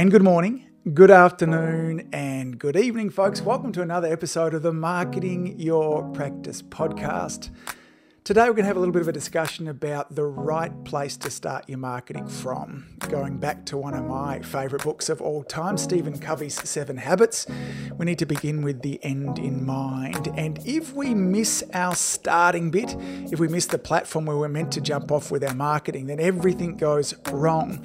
And good morning, good afternoon, and good evening, folks. Welcome to another episode of the Marketing Your Practice podcast. Today, we're going to have a little bit of a discussion about the right place to start your marketing from. Going back to one of my favorite books of all time, Stephen Covey's Seven Habits, we need to begin with the end in mind. And if we miss our starting bit, if we miss the platform where we're meant to jump off with our marketing, then everything goes wrong.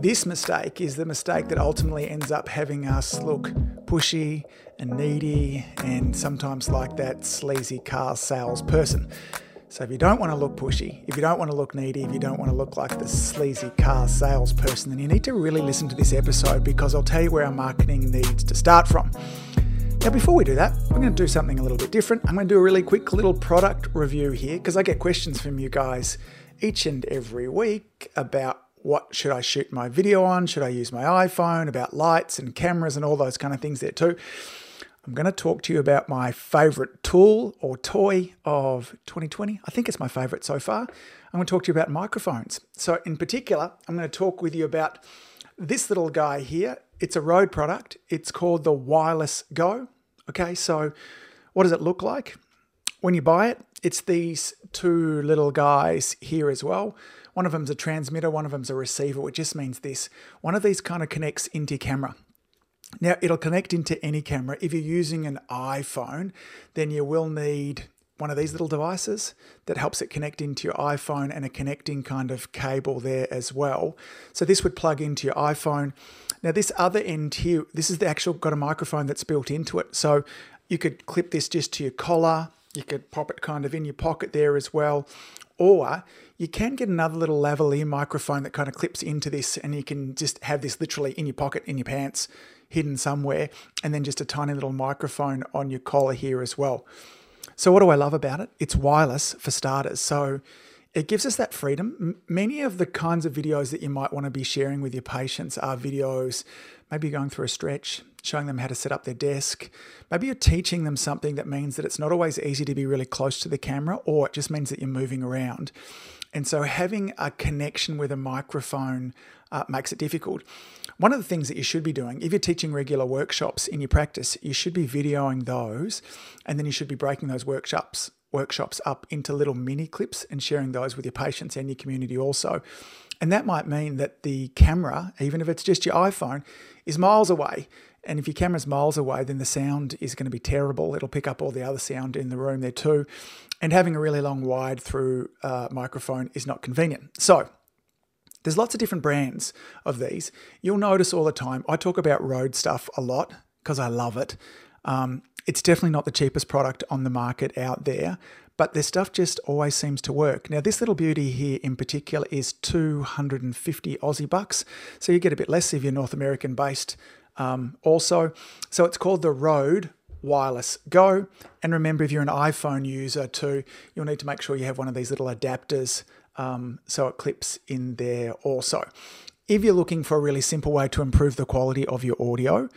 This mistake is the mistake that ultimately ends up having us look pushy and needy and sometimes like that sleazy car salesperson. So if you don't want to look pushy, if you don't want to look needy, if you don't want to look like the sleazy car salesperson, then you need to really listen to this episode because I'll tell you where our marketing needs to start from. Now, before we do that, I'm going to do something a little bit different. I'm going to do a really quick little product review here because I get questions from you guys each and every week about what should I shoot my video on? Should I use my iPhone? About lights and cameras and all those kind of things there too. I'm going to talk to you about my favorite tool or toy of 2020. I think it's my favorite so far. I'm going to talk to you about microphones. So, in particular, I'm going to talk with you about this little guy here. It's a Rode product. It's called the Wireless Go. Okay, so what does it look like? When you buy it, it's these two little guys here as well. One of them's a transmitter, one of them's a receiver, which just means this. One of these kind of connects into camera. Now, it'll connect into any camera. If you're using an iPhone, then you will need one of these little devices that helps it connect into your iPhone and a connecting kind of cable there as well. So this would plug into your iPhone. Now this other end here, this is the actual got a microphone that's built into it. So you could clip this just to your collar. You could pop it kind of in your pocket there as well. Or you can get another little lavalier microphone that kind of clips into this, and you can just have this literally in your pocket, in your pants, hidden somewhere, and then just a tiny little microphone on your collar here as well. So, what do I love about it? It's wireless for starters. So, it gives us that freedom. Many of the kinds of videos that you might want to be sharing with your patients are videos, maybe going through a stretch, showing them how to set up their desk. Maybe you're teaching them something that means that it's not always easy to be really close to the camera, or it just means that you're moving around. And so having a connection with a microphone uh, makes it difficult. One of the things that you should be doing, if you're teaching regular workshops in your practice, you should be videoing those, and then you should be breaking those workshops workshops up into little mini clips and sharing those with your patients and your community also. And that might mean that the camera, even if it's just your iPhone, is miles away. And if your camera's miles away, then the sound is going to be terrible. It'll pick up all the other sound in the room there too. And having a really long wide through uh, microphone is not convenient. So, there's lots of different brands of these. You'll notice all the time. I talk about Rode stuff a lot because I love it. Um, it's definitely not the cheapest product on the market out there, but their stuff just always seems to work. Now, this little beauty here in particular is 250 Aussie bucks, so you get a bit less if you're North American based um, also. So it's called the Rode Wireless Go. And remember, if you're an iPhone user too, you'll need to make sure you have one of these little adapters um, so it clips in there also. If you're looking for a really simple way to improve the quality of your audio,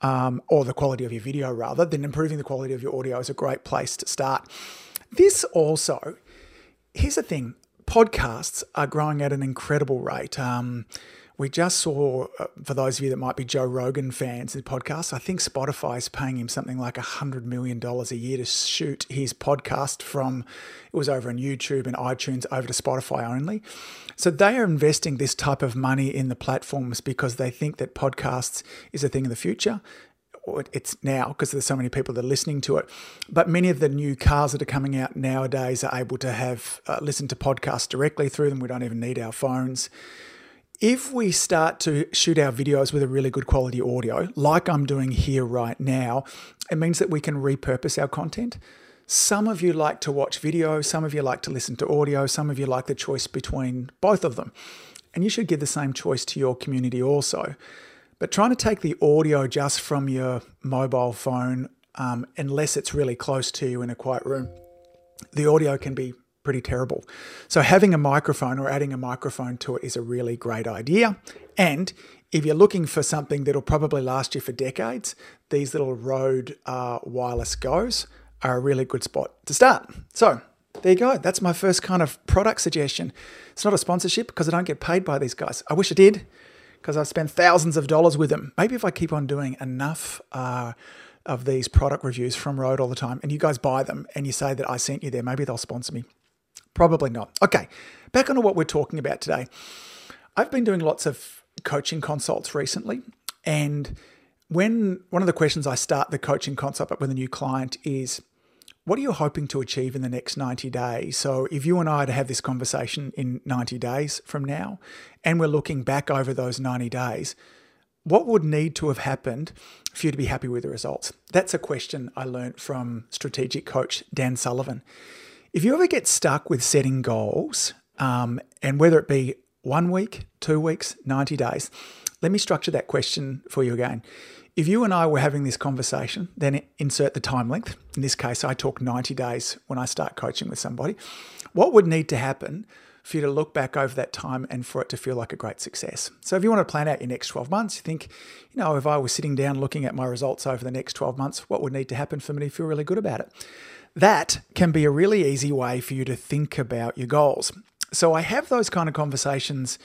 um, or the quality of your video rather, then improving the quality of your audio is a great place to start. This also, here's the thing podcasts are growing at an incredible rate. Um, we just saw, uh, for those of you that might be Joe Rogan fans of the podcast, I think Spotify is paying him something like $100 million a year to shoot his podcast from, it was over on YouTube and iTunes over to Spotify only. So they are investing this type of money in the platforms because they think that podcasts is a thing of the future it's now because there's so many people that are listening to it. But many of the new cars that are coming out nowadays are able to have uh, listen to podcasts directly through them. We don't even need our phones if we start to shoot our videos with a really good quality audio, like I'm doing here right now, it means that we can repurpose our content. Some of you like to watch video, some of you like to listen to audio, some of you like the choice between both of them. And you should give the same choice to your community also. But trying to take the audio just from your mobile phone, um, unless it's really close to you in a quiet room, the audio can be pretty terrible. So having a microphone or adding a microphone to it is a really great idea. And if you're looking for something that'll probably last you for decades, these little Rode uh, wireless goes are a really good spot to start. So there you go. That's my first kind of product suggestion. It's not a sponsorship because I don't get paid by these guys. I wish I did because I've spent thousands of dollars with them. Maybe if I keep on doing enough uh, of these product reviews from Rode all the time and you guys buy them and you say that I sent you there, maybe they'll sponsor me. Probably not. Okay, back onto what we're talking about today. I've been doing lots of coaching consults recently, and when one of the questions I start the coaching consult with a new client is, what are you hoping to achieve in the next 90 days? So, if you and I to have this conversation in 90 days from now, and we're looking back over those 90 days, what would need to have happened for you to be happy with the results? That's a question I learned from strategic coach Dan Sullivan. If you ever get stuck with setting goals, um, and whether it be one week, two weeks, 90 days, let me structure that question for you again. If you and I were having this conversation, then insert the time length. In this case, I talk 90 days when I start coaching with somebody. What would need to happen for you to look back over that time and for it to feel like a great success? So, if you want to plan out your next 12 months, you think, you know, if I was sitting down looking at my results over the next 12 months, what would need to happen for me to feel really good about it? That can be a really easy way for you to think about your goals. So, I have those kind of conversations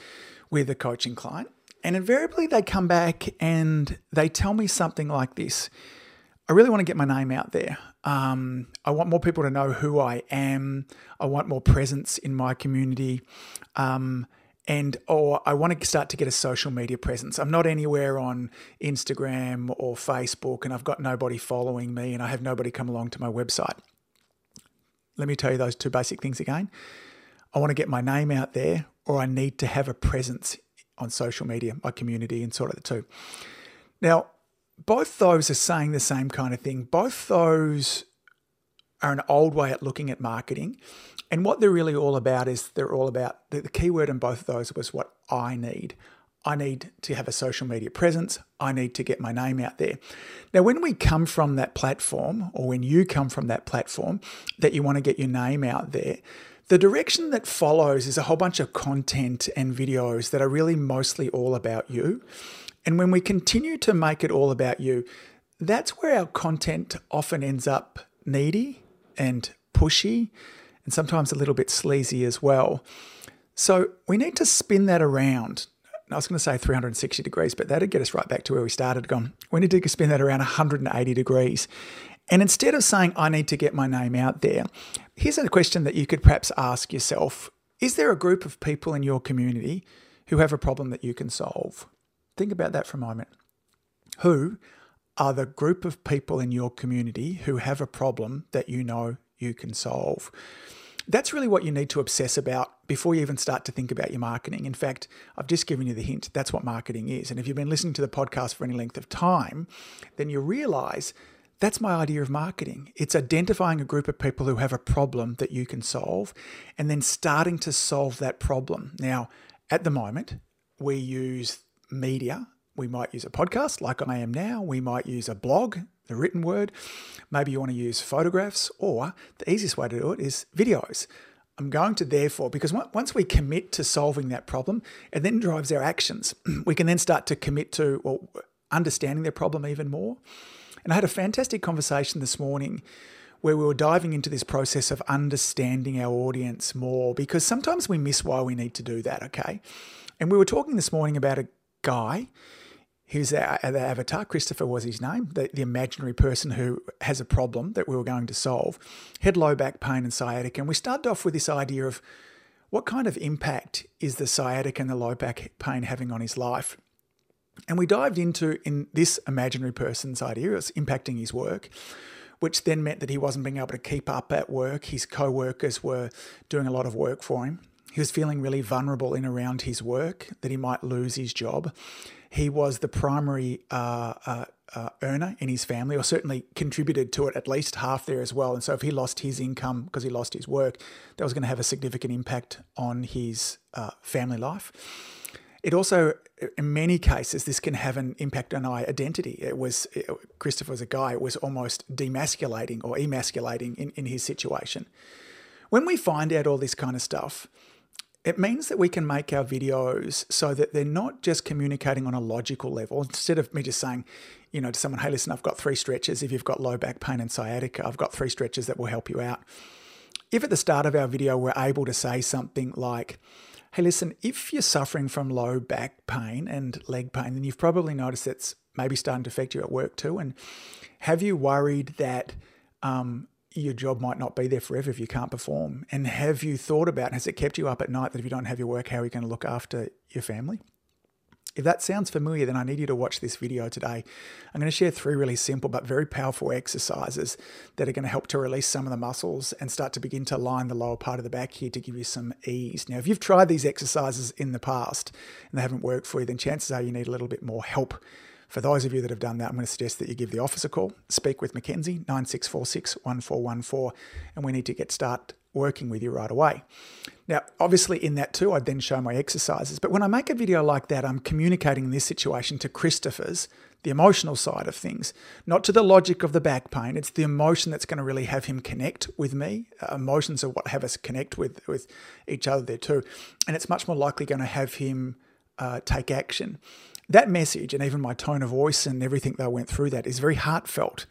with a coaching client and invariably, they come back and they tell me something like this I really want to get my name out there. Um, I want more people to know who I am. I want more presence in my community. Um, and or I want to start to get a social media presence. I'm not anywhere on Instagram or Facebook, and I've got nobody following me, and I have nobody come along to my website. Let me tell you those two basic things again. I want to get my name out there, or I need to have a presence on social media, my community, and sort of the two. Now, both those are saying the same kind of thing. Both those are an old way at looking at marketing. And what they're really all about is they're all about the, the key word in both of those was what I need. I need to have a social media presence. I need to get my name out there. Now, when we come from that platform, or when you come from that platform that you want to get your name out there, the direction that follows is a whole bunch of content and videos that are really mostly all about you. And when we continue to make it all about you, that's where our content often ends up needy and pushy and sometimes a little bit sleazy as well. So we need to spin that around. I was going to say 360 degrees, but that'd get us right back to where we started. Gone. We need to spin that around 180 degrees and instead of saying, I need to get my name out there, here's a question that you could perhaps ask yourself Is there a group of people in your community who have a problem that you can solve? Think about that for a moment. Who are the group of people in your community who have a problem that you know you can solve? That's really what you need to obsess about before you even start to think about your marketing. In fact, I've just given you the hint that's what marketing is. And if you've been listening to the podcast for any length of time, then you realize that's my idea of marketing. It's identifying a group of people who have a problem that you can solve and then starting to solve that problem. Now, at the moment, we use media. We might use a podcast like I am now. We might use a blog, the written word. Maybe you want to use photographs, or the easiest way to do it is videos. I'm going to therefore, because once we commit to solving that problem, it then drives our actions. We can then start to commit to well, understanding their problem even more and I had a fantastic conversation this morning where we were diving into this process of understanding our audience more because sometimes we miss why we need to do that, okay? And we were talking this morning about a guy who's the uh, avatar, Christopher was his name, the, the imaginary person who has a problem that we were going to solve, had low back pain and sciatica. And we started off with this idea of what kind of impact is the sciatica and the low back pain having on his life? And we dived into in this imaginary person's idea, it was impacting his work, which then meant that he wasn't being able to keep up at work. His co-workers were doing a lot of work for him. He was feeling really vulnerable in around his work, that he might lose his job. He was the primary uh, uh, uh, earner in his family, or certainly contributed to it at least half there as well. And so, if he lost his income because he lost his work, that was going to have a significant impact on his uh, family life. It also, in many cases, this can have an impact on our identity. It was it, Christopher was a guy. It was almost demasculating or emasculating in, in his situation. When we find out all this kind of stuff, it means that we can make our videos so that they're not just communicating on a logical level. Instead of me just saying, you know, to someone, hey, listen, I've got three stretches. If you've got low back pain and sciatica, I've got three stretches that will help you out. If at the start of our video we're able to say something like, Hey, listen, if you're suffering from low back pain and leg pain, then you've probably noticed it's maybe starting to affect you at work too. And have you worried that um, your job might not be there forever if you can't perform? And have you thought about, has it kept you up at night that if you don't have your work, how are you going to look after your family? If that sounds familiar, then I need you to watch this video today. I'm going to share three really simple but very powerful exercises that are going to help to release some of the muscles and start to begin to line the lower part of the back here to give you some ease. Now, if you've tried these exercises in the past and they haven't worked for you, then chances are you need a little bit more help. For those of you that have done that, I'm going to suggest that you give the office a call, speak with Mackenzie, 9646 1414, and we need to get start working with you right away. Now, obviously, in that too, I'd then show my exercises. But when I make a video like that, I'm communicating in this situation to Christopher's, the emotional side of things, not to the logic of the back pain. It's the emotion that's going to really have him connect with me. Uh, emotions are what have us connect with, with each other there too. And it's much more likely going to have him uh, take action. That message and even my tone of voice and everything that I went through that is very heartfelt.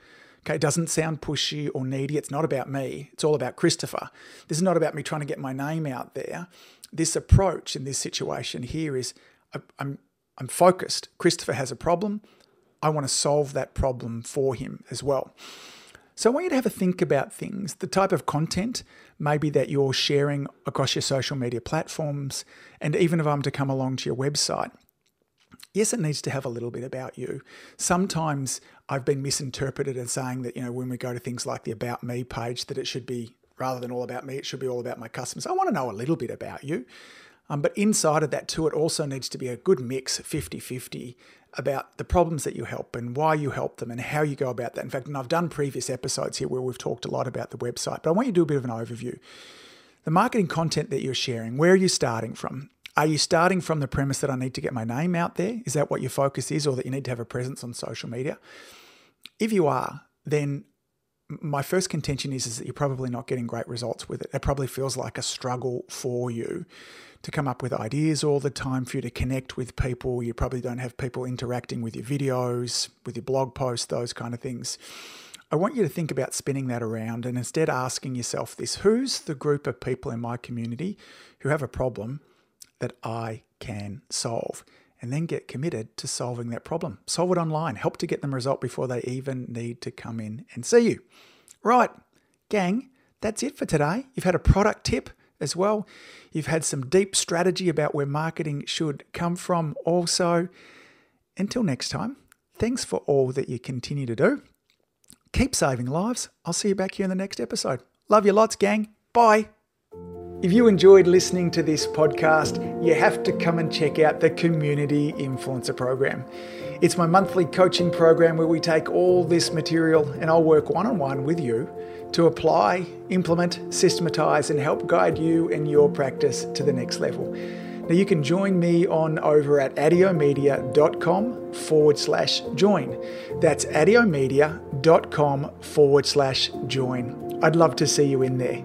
Okay, it doesn't sound pushy or needy. It's not about me. It's all about Christopher. This is not about me trying to get my name out there. This approach in this situation here is I'm, I'm focused. Christopher has a problem. I want to solve that problem for him as well. So I want you to have a think about things, the type of content maybe that you're sharing across your social media platforms, and even if I'm to come along to your website yes, it needs to have a little bit about you. Sometimes I've been misinterpreted as saying that, you know, when we go to things like the About Me page, that it should be, rather than all about me, it should be all about my customers. I want to know a little bit about you. Um, but inside of that, too, it also needs to be a good mix 50 50 about the problems that you help and why you help them and how you go about that. In fact, and I've done previous episodes here where we've talked a lot about the website, but I want you to do a bit of an overview. The marketing content that you're sharing, where are you starting from? Are you starting from the premise that I need to get my name out there? Is that what your focus is, or that you need to have a presence on social media? If you are, then my first contention is, is that you're probably not getting great results with it. It probably feels like a struggle for you to come up with ideas all the time, for you to connect with people. You probably don't have people interacting with your videos, with your blog posts, those kind of things. I want you to think about spinning that around and instead asking yourself this who's the group of people in my community who have a problem that I can solve and then get committed to solving that problem. Solve it online, help to get them a result before they even need to come in and see you. Right, gang, that's it for today. You've had a product tip as well. You've had some deep strategy about where marketing should come from. Also, until next time, thanks for all that you continue to do. Keep saving lives. I'll see you back here in the next episode. Love you lots, gang. Bye. If you enjoyed listening to this podcast, you have to come and check out the Community Influencer Program. It's my monthly coaching program where we take all this material and I'll work one on one with you to apply, implement, systematize, and help guide you and your practice to the next level. Now, you can join me on over at adeomedia.com forward slash join. That's adeomedia.com forward slash join. I'd love to see you in there.